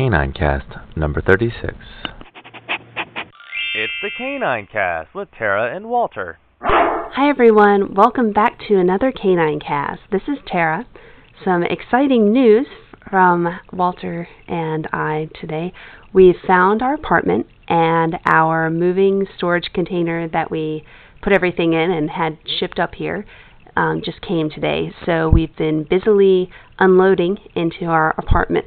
Canine Cast number 36. It's the Canine Cast with Tara and Walter. Hi, everyone. Welcome back to another Canine Cast. This is Tara. Some exciting news from Walter and I today. We found our apartment and our moving storage container that we put everything in and had shipped up here um, just came today. So we've been busily unloading into our apartment.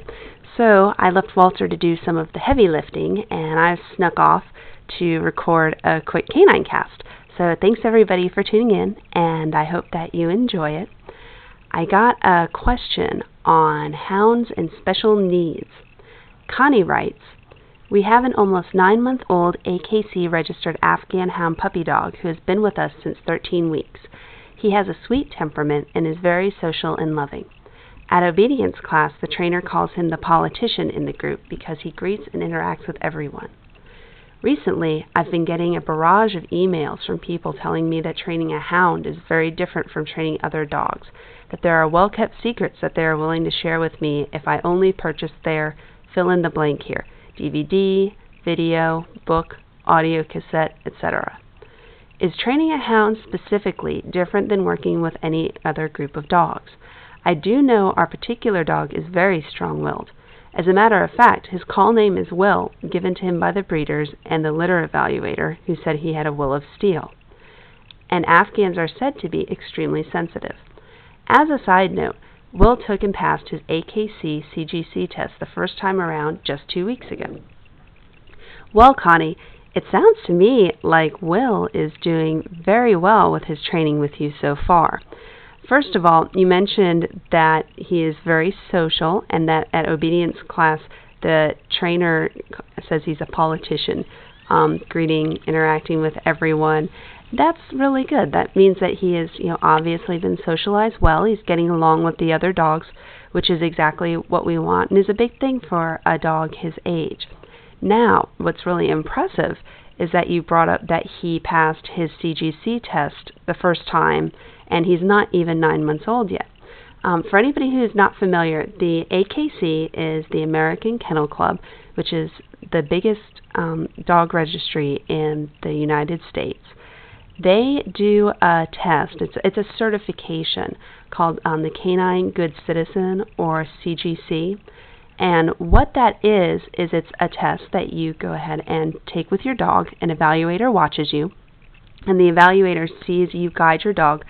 So I left Walter to do some of the heavy lifting, and I snuck off to record a quick canine cast. So thanks everybody for tuning in, and I hope that you enjoy it. I got a question on hounds and special needs. Connie writes, we have an almost nine month old AKC registered Afghan hound puppy dog who has been with us since 13 weeks. He has a sweet temperament and is very social and loving. At obedience class, the trainer calls him the politician in the group because he greets and interacts with everyone. Recently, I've been getting a barrage of emails from people telling me that training a hound is very different from training other dogs, that there are well kept secrets that they are willing to share with me if I only purchase their fill in the blank here DVD, video, book, audio cassette, etc. Is training a hound specifically different than working with any other group of dogs? I do know our particular dog is very strong willed. As a matter of fact, his call name is Will, given to him by the breeders and the litter evaluator, who said he had a will of steel. And Afghans are said to be extremely sensitive. As a side note, Will took and passed his AKC CGC test the first time around just two weeks ago. Well, Connie, it sounds to me like Will is doing very well with his training with you so far. First of all, you mentioned that he is very social and that at obedience class the trainer says he's a politician, um, greeting, interacting with everyone. That's really good. That means that he has, you know, obviously been socialized well. He's getting along with the other dogs, which is exactly what we want and is a big thing for a dog his age. Now, what's really impressive is that you brought up that he passed his CGC test the first time and he's not even nine months old yet. Um, for anybody who's not familiar, the AKC is the American Kennel Club, which is the biggest um, dog registry in the United States. They do a test. It's it's a certification called um, the Canine Good Citizen or CGC. And what that is is it's a test that you go ahead and take with your dog. An evaluator watches you, and the evaluator sees you guide your dog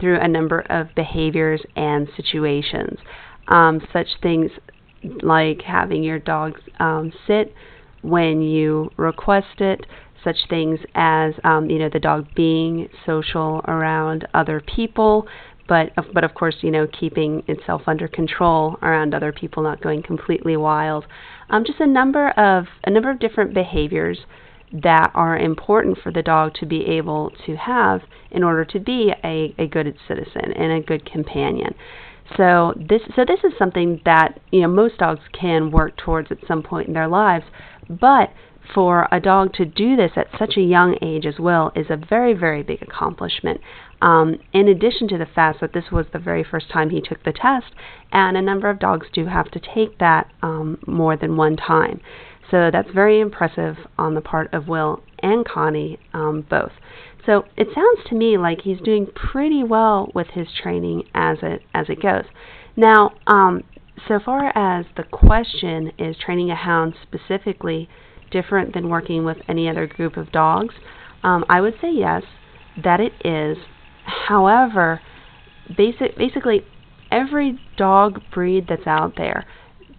through a number of behaviors and situations. Um, such things like having your dog um, sit when you request it, such things as um, you know the dog being social around other people, but but of course you know keeping itself under control around other people, not going completely wild. Um, just a number of a number of different behaviors that are important for the dog to be able to have in order to be a, a good citizen and a good companion. So this so this is something that you know most dogs can work towards at some point in their lives, but for a dog to do this at such a young age as well is a very very big accomplishment. Um, in addition to the fact that this was the very first time he took the test, and a number of dogs do have to take that um, more than one time. So that's very impressive on the part of Will and Connie um, both. So it sounds to me like he's doing pretty well with his training as it as it goes. Now, um, so far as the question is training a hound specifically different than working with any other group of dogs, um, I would say yes, that it is. However, basic basically every dog breed that's out there,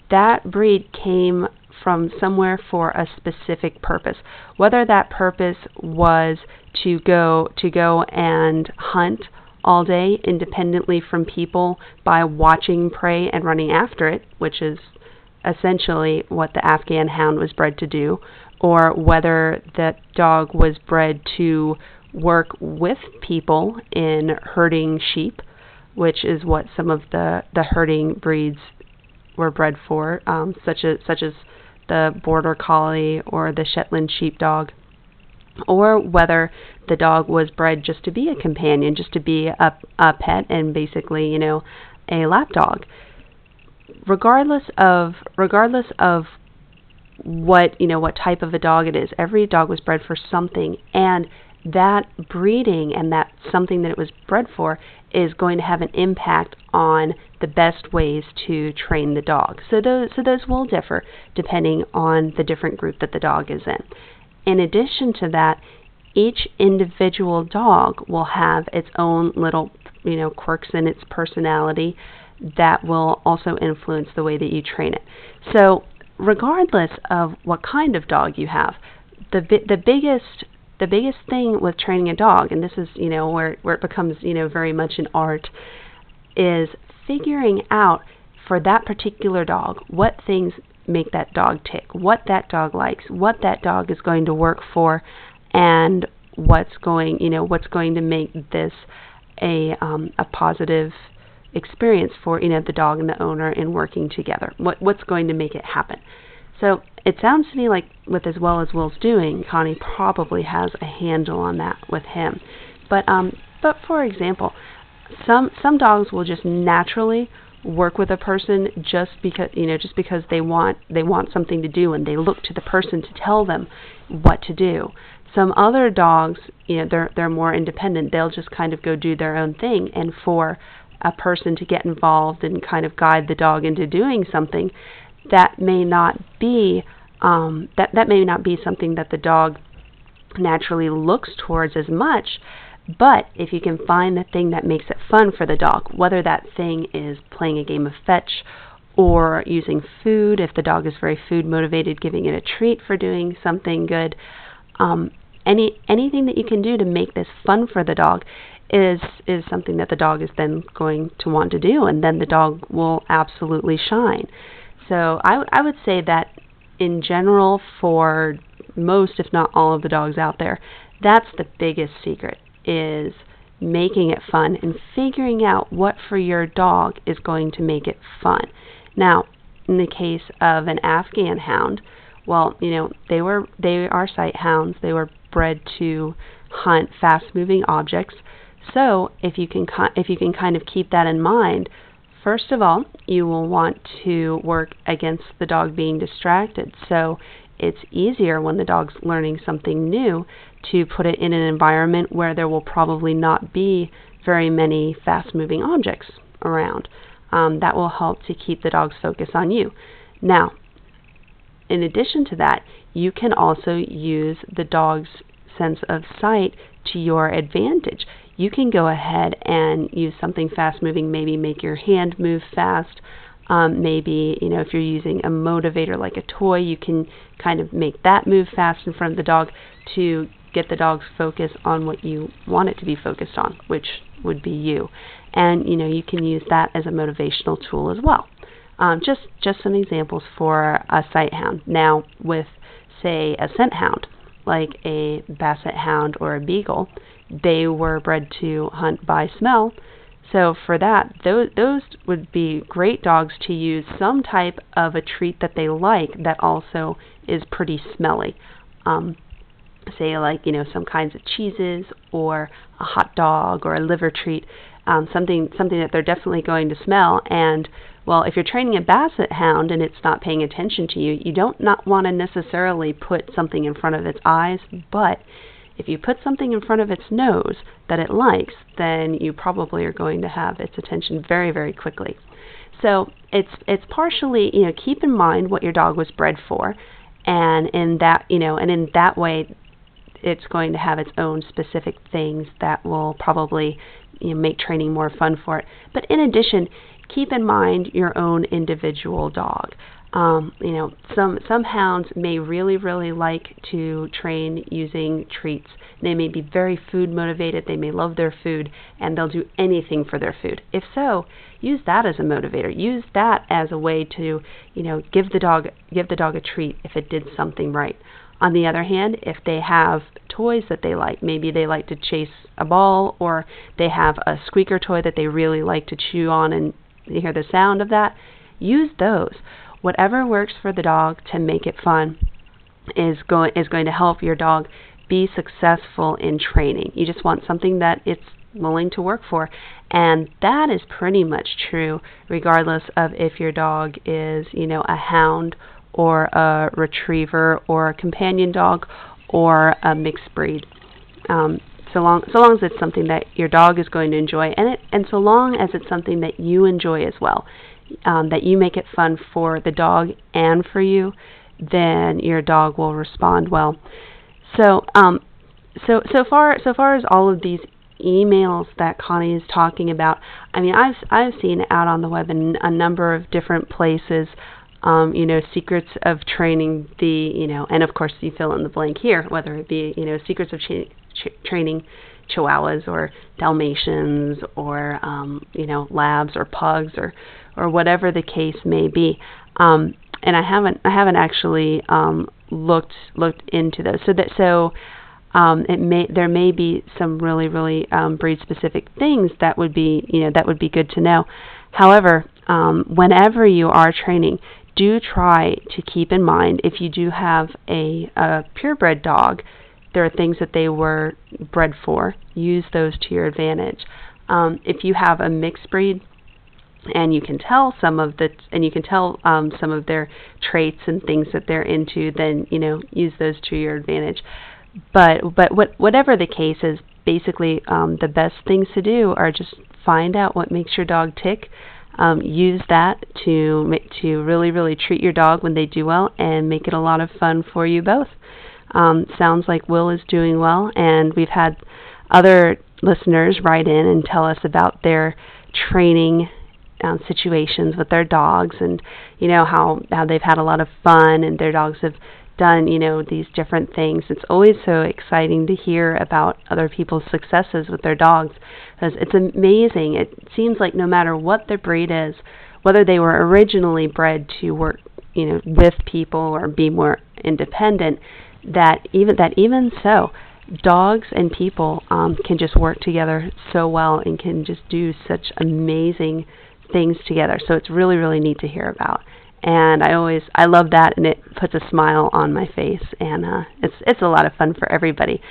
that breed came from somewhere for a specific purpose. Whether that purpose was to go to go and hunt all day independently from people by watching prey and running after it, which is essentially what the Afghan hound was bred to do, or whether that dog was bred to work with people in herding sheep, which is what some of the, the herding breeds were bred for, um, such as such as the border collie or the Shetland sheepdog, or whether the dog was bred just to be a companion, just to be a, a pet and basically, you know, a lap dog. Regardless of regardless of what you know what type of a dog it is. Every dog was bred for something, and that breeding and that something that it was bred for is going to have an impact on the best ways to train the dog. So those so those will differ depending on the different group that the dog is in. In addition to that, each individual dog will have its own little, you know, quirks in its personality that will also influence the way that you train it. So, regardless of what kind of dog you have, the the biggest the biggest thing with training a dog, and this is you know where where it becomes you know very much an art, is figuring out for that particular dog what things make that dog tick, what that dog likes, what that dog is going to work for, and what's going you know what's going to make this a um, a positive experience for you know the dog and the owner in working together. What what's going to make it happen? So it sounds to me like with as well as Will's doing, Connie probably has a handle on that with him. But um, but for example, some some dogs will just naturally work with a person just because you know just because they want they want something to do and they look to the person to tell them what to do. Some other dogs, you know, they're they're more independent. They'll just kind of go do their own thing and for a person to get involved and kind of guide the dog into doing something, that may not be um, that that may not be something that the dog naturally looks towards as much. But if you can find the thing that makes it fun for the dog, whether that thing is playing a game of fetch or using food, if the dog is very food motivated, giving it a treat for doing something good, um, any anything that you can do to make this fun for the dog is is something that the dog is then going to want to do, and then the dog will absolutely shine. So I, I would say that in general, for most, if not all, of the dogs out there, that's the biggest secret is making it fun and figuring out what for your dog is going to make it fun. Now, in the case of an Afghan hound, well, you know, they were they are sight hounds. They were bred to hunt fast-moving objects. So, if you can if you can kind of keep that in mind, First of all, you will want to work against the dog being distracted. So it's easier when the dog's learning something new to put it in an environment where there will probably not be very many fast moving objects around. Um, that will help to keep the dog's focus on you. Now, in addition to that, you can also use the dog's sense of sight to your advantage you can go ahead and use something fast moving, maybe make your hand move fast. Um, maybe, you know, if you're using a motivator like a toy, you can kind of make that move fast in front of the dog to get the dog's focus on what you want it to be focused on, which would be you. And, you know, you can use that as a motivational tool as well. Um, just, just some examples for a sight hound. Now, with, say, a scent hound, like a basset hound or a beagle, they were bred to hunt by smell. So for that, those those would be great dogs to use some type of a treat that they like that also is pretty smelly. Um, say like you know some kinds of cheeses or a hot dog or a liver treat, um, something something that they're definitely going to smell. And well, if you're training a basset hound and it's not paying attention to you, you don't not want to necessarily put something in front of its eyes, but if you put something in front of its nose that it likes, then you probably are going to have its attention very, very quickly. So it's it's partially, you know, keep in mind what your dog was bred for and in that you know, and in that way it's going to have its own specific things that will probably you know, make training more fun for it. But in addition, keep in mind your own individual dog. Um, you know, some some hounds may really really like to train using treats. They may be very food motivated. They may love their food, and they'll do anything for their food. If so, use that as a motivator. Use that as a way to, you know, give the dog give the dog a treat if it did something right. On the other hand, if they have toys that they like, maybe they like to chase a ball, or they have a squeaker toy that they really like to chew on and hear the sound of that, use those whatever works for the dog to make it fun is going is going to help your dog be successful in training. You just want something that it's willing to work for. And that is pretty much true regardless of if your dog is, you know, a hound or a retriever or a companion dog or a mixed breed. Um, so long so long as it's something that your dog is going to enjoy and it and so long as it's something that you enjoy as well um, that you make it fun for the dog and for you then your dog will respond well. So um, so so far so far as all of these emails that Connie is talking about I mean I've I've seen out on the web in a number of different places um, you know, secrets of training the, you know, and of course you fill in the blank here, whether it be, you know, secrets of cha- ch- training Chihuahuas or Dalmatians or, um, you know, labs or pugs or, or whatever the case may be. Um, and I haven't, I haven't actually um, looked looked into those. So that so. Um, it may there may be some really really um, breed specific things that would be you know that would be good to know. However, um, whenever you are training, do try to keep in mind if you do have a, a purebred dog, there are things that they were bred for. Use those to your advantage. Um, if you have a mixed breed, and you can tell some of the and you can tell um, some of their traits and things that they're into, then you know use those to your advantage. But but what whatever the case is, basically um, the best things to do are just find out what makes your dog tick um, use that to to really really treat your dog when they do well and make it a lot of fun for you both. Um, sounds like Will is doing well, and we've had other listeners write in and tell us about their training um, situations with their dogs, and you know how how they've had a lot of fun, and their dogs have done, you know, these different things. It's always so exciting to hear about other people's successes with their dogs because it's amazing. It seems like no matter what their breed is, whether they were originally bred to work, you know, with people or be more independent, that even that even so, dogs and people um, can just work together so well and can just do such amazing things together. So it's really really neat to hear about and I always I love that, and it puts a smile on my face, and uh, it's it's a lot of fun for everybody.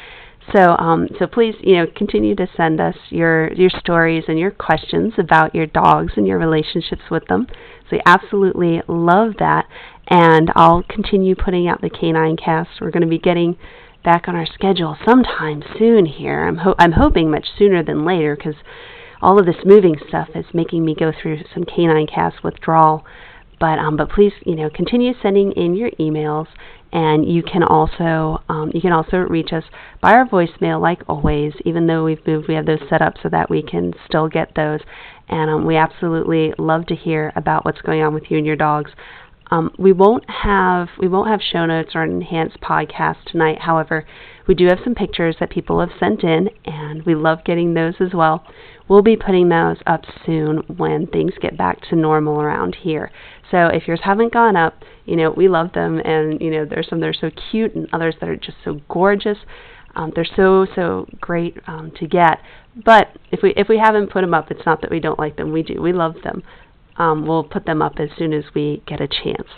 So um, so please you know continue to send us your your stories and your questions about your dogs and your relationships with them. So we absolutely love that, and I'll continue putting out the Canine Cast. We're going to be getting back on our schedule sometime soon here. I'm ho- I'm hoping much sooner than later because all of this moving stuff is making me go through some Canine Cast withdrawal but um, but please, you know, continue sending in your emails, and you can also um, you can also reach us by our voicemail, like always. Even though we've moved, we have those set up so that we can still get those. And um, we absolutely love to hear about what's going on with you and your dogs. Um, we won't have we won't have show notes or an enhanced podcast tonight. However, we do have some pictures that people have sent in, and we love getting those as well. We'll be putting those up soon when things get back to normal around here. So if yours haven't gone up, you know, we love them and you know, there's some that are so cute and others that are just so gorgeous. Um, they're so so great um, to get. But if we if we haven't put them up, it's not that we don't like them. We do. We love them. Um, we'll put them up as soon as we get a chance.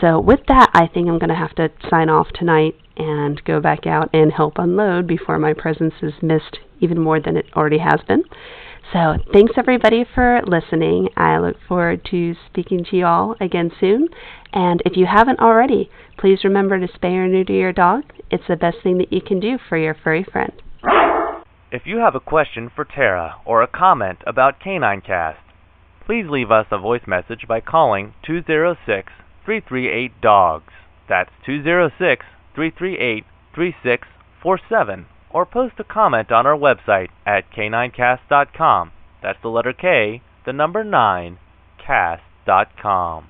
So with that, I think I'm going to have to sign off tonight and go back out and help unload before my presence is missed even more than it already has been. So thanks everybody for listening. I look forward to speaking to you all again soon. And if you haven't already, please remember to spay or neuter your dog. It's the best thing that you can do for your furry friend. If you have a question for Tara or a comment about Canine Cast, please leave us a voice message by calling 206 338 DOGS. That's 206 338 3647 or post a comment on our website at k9cast.com. That's the letter K, the number 9, cast.com.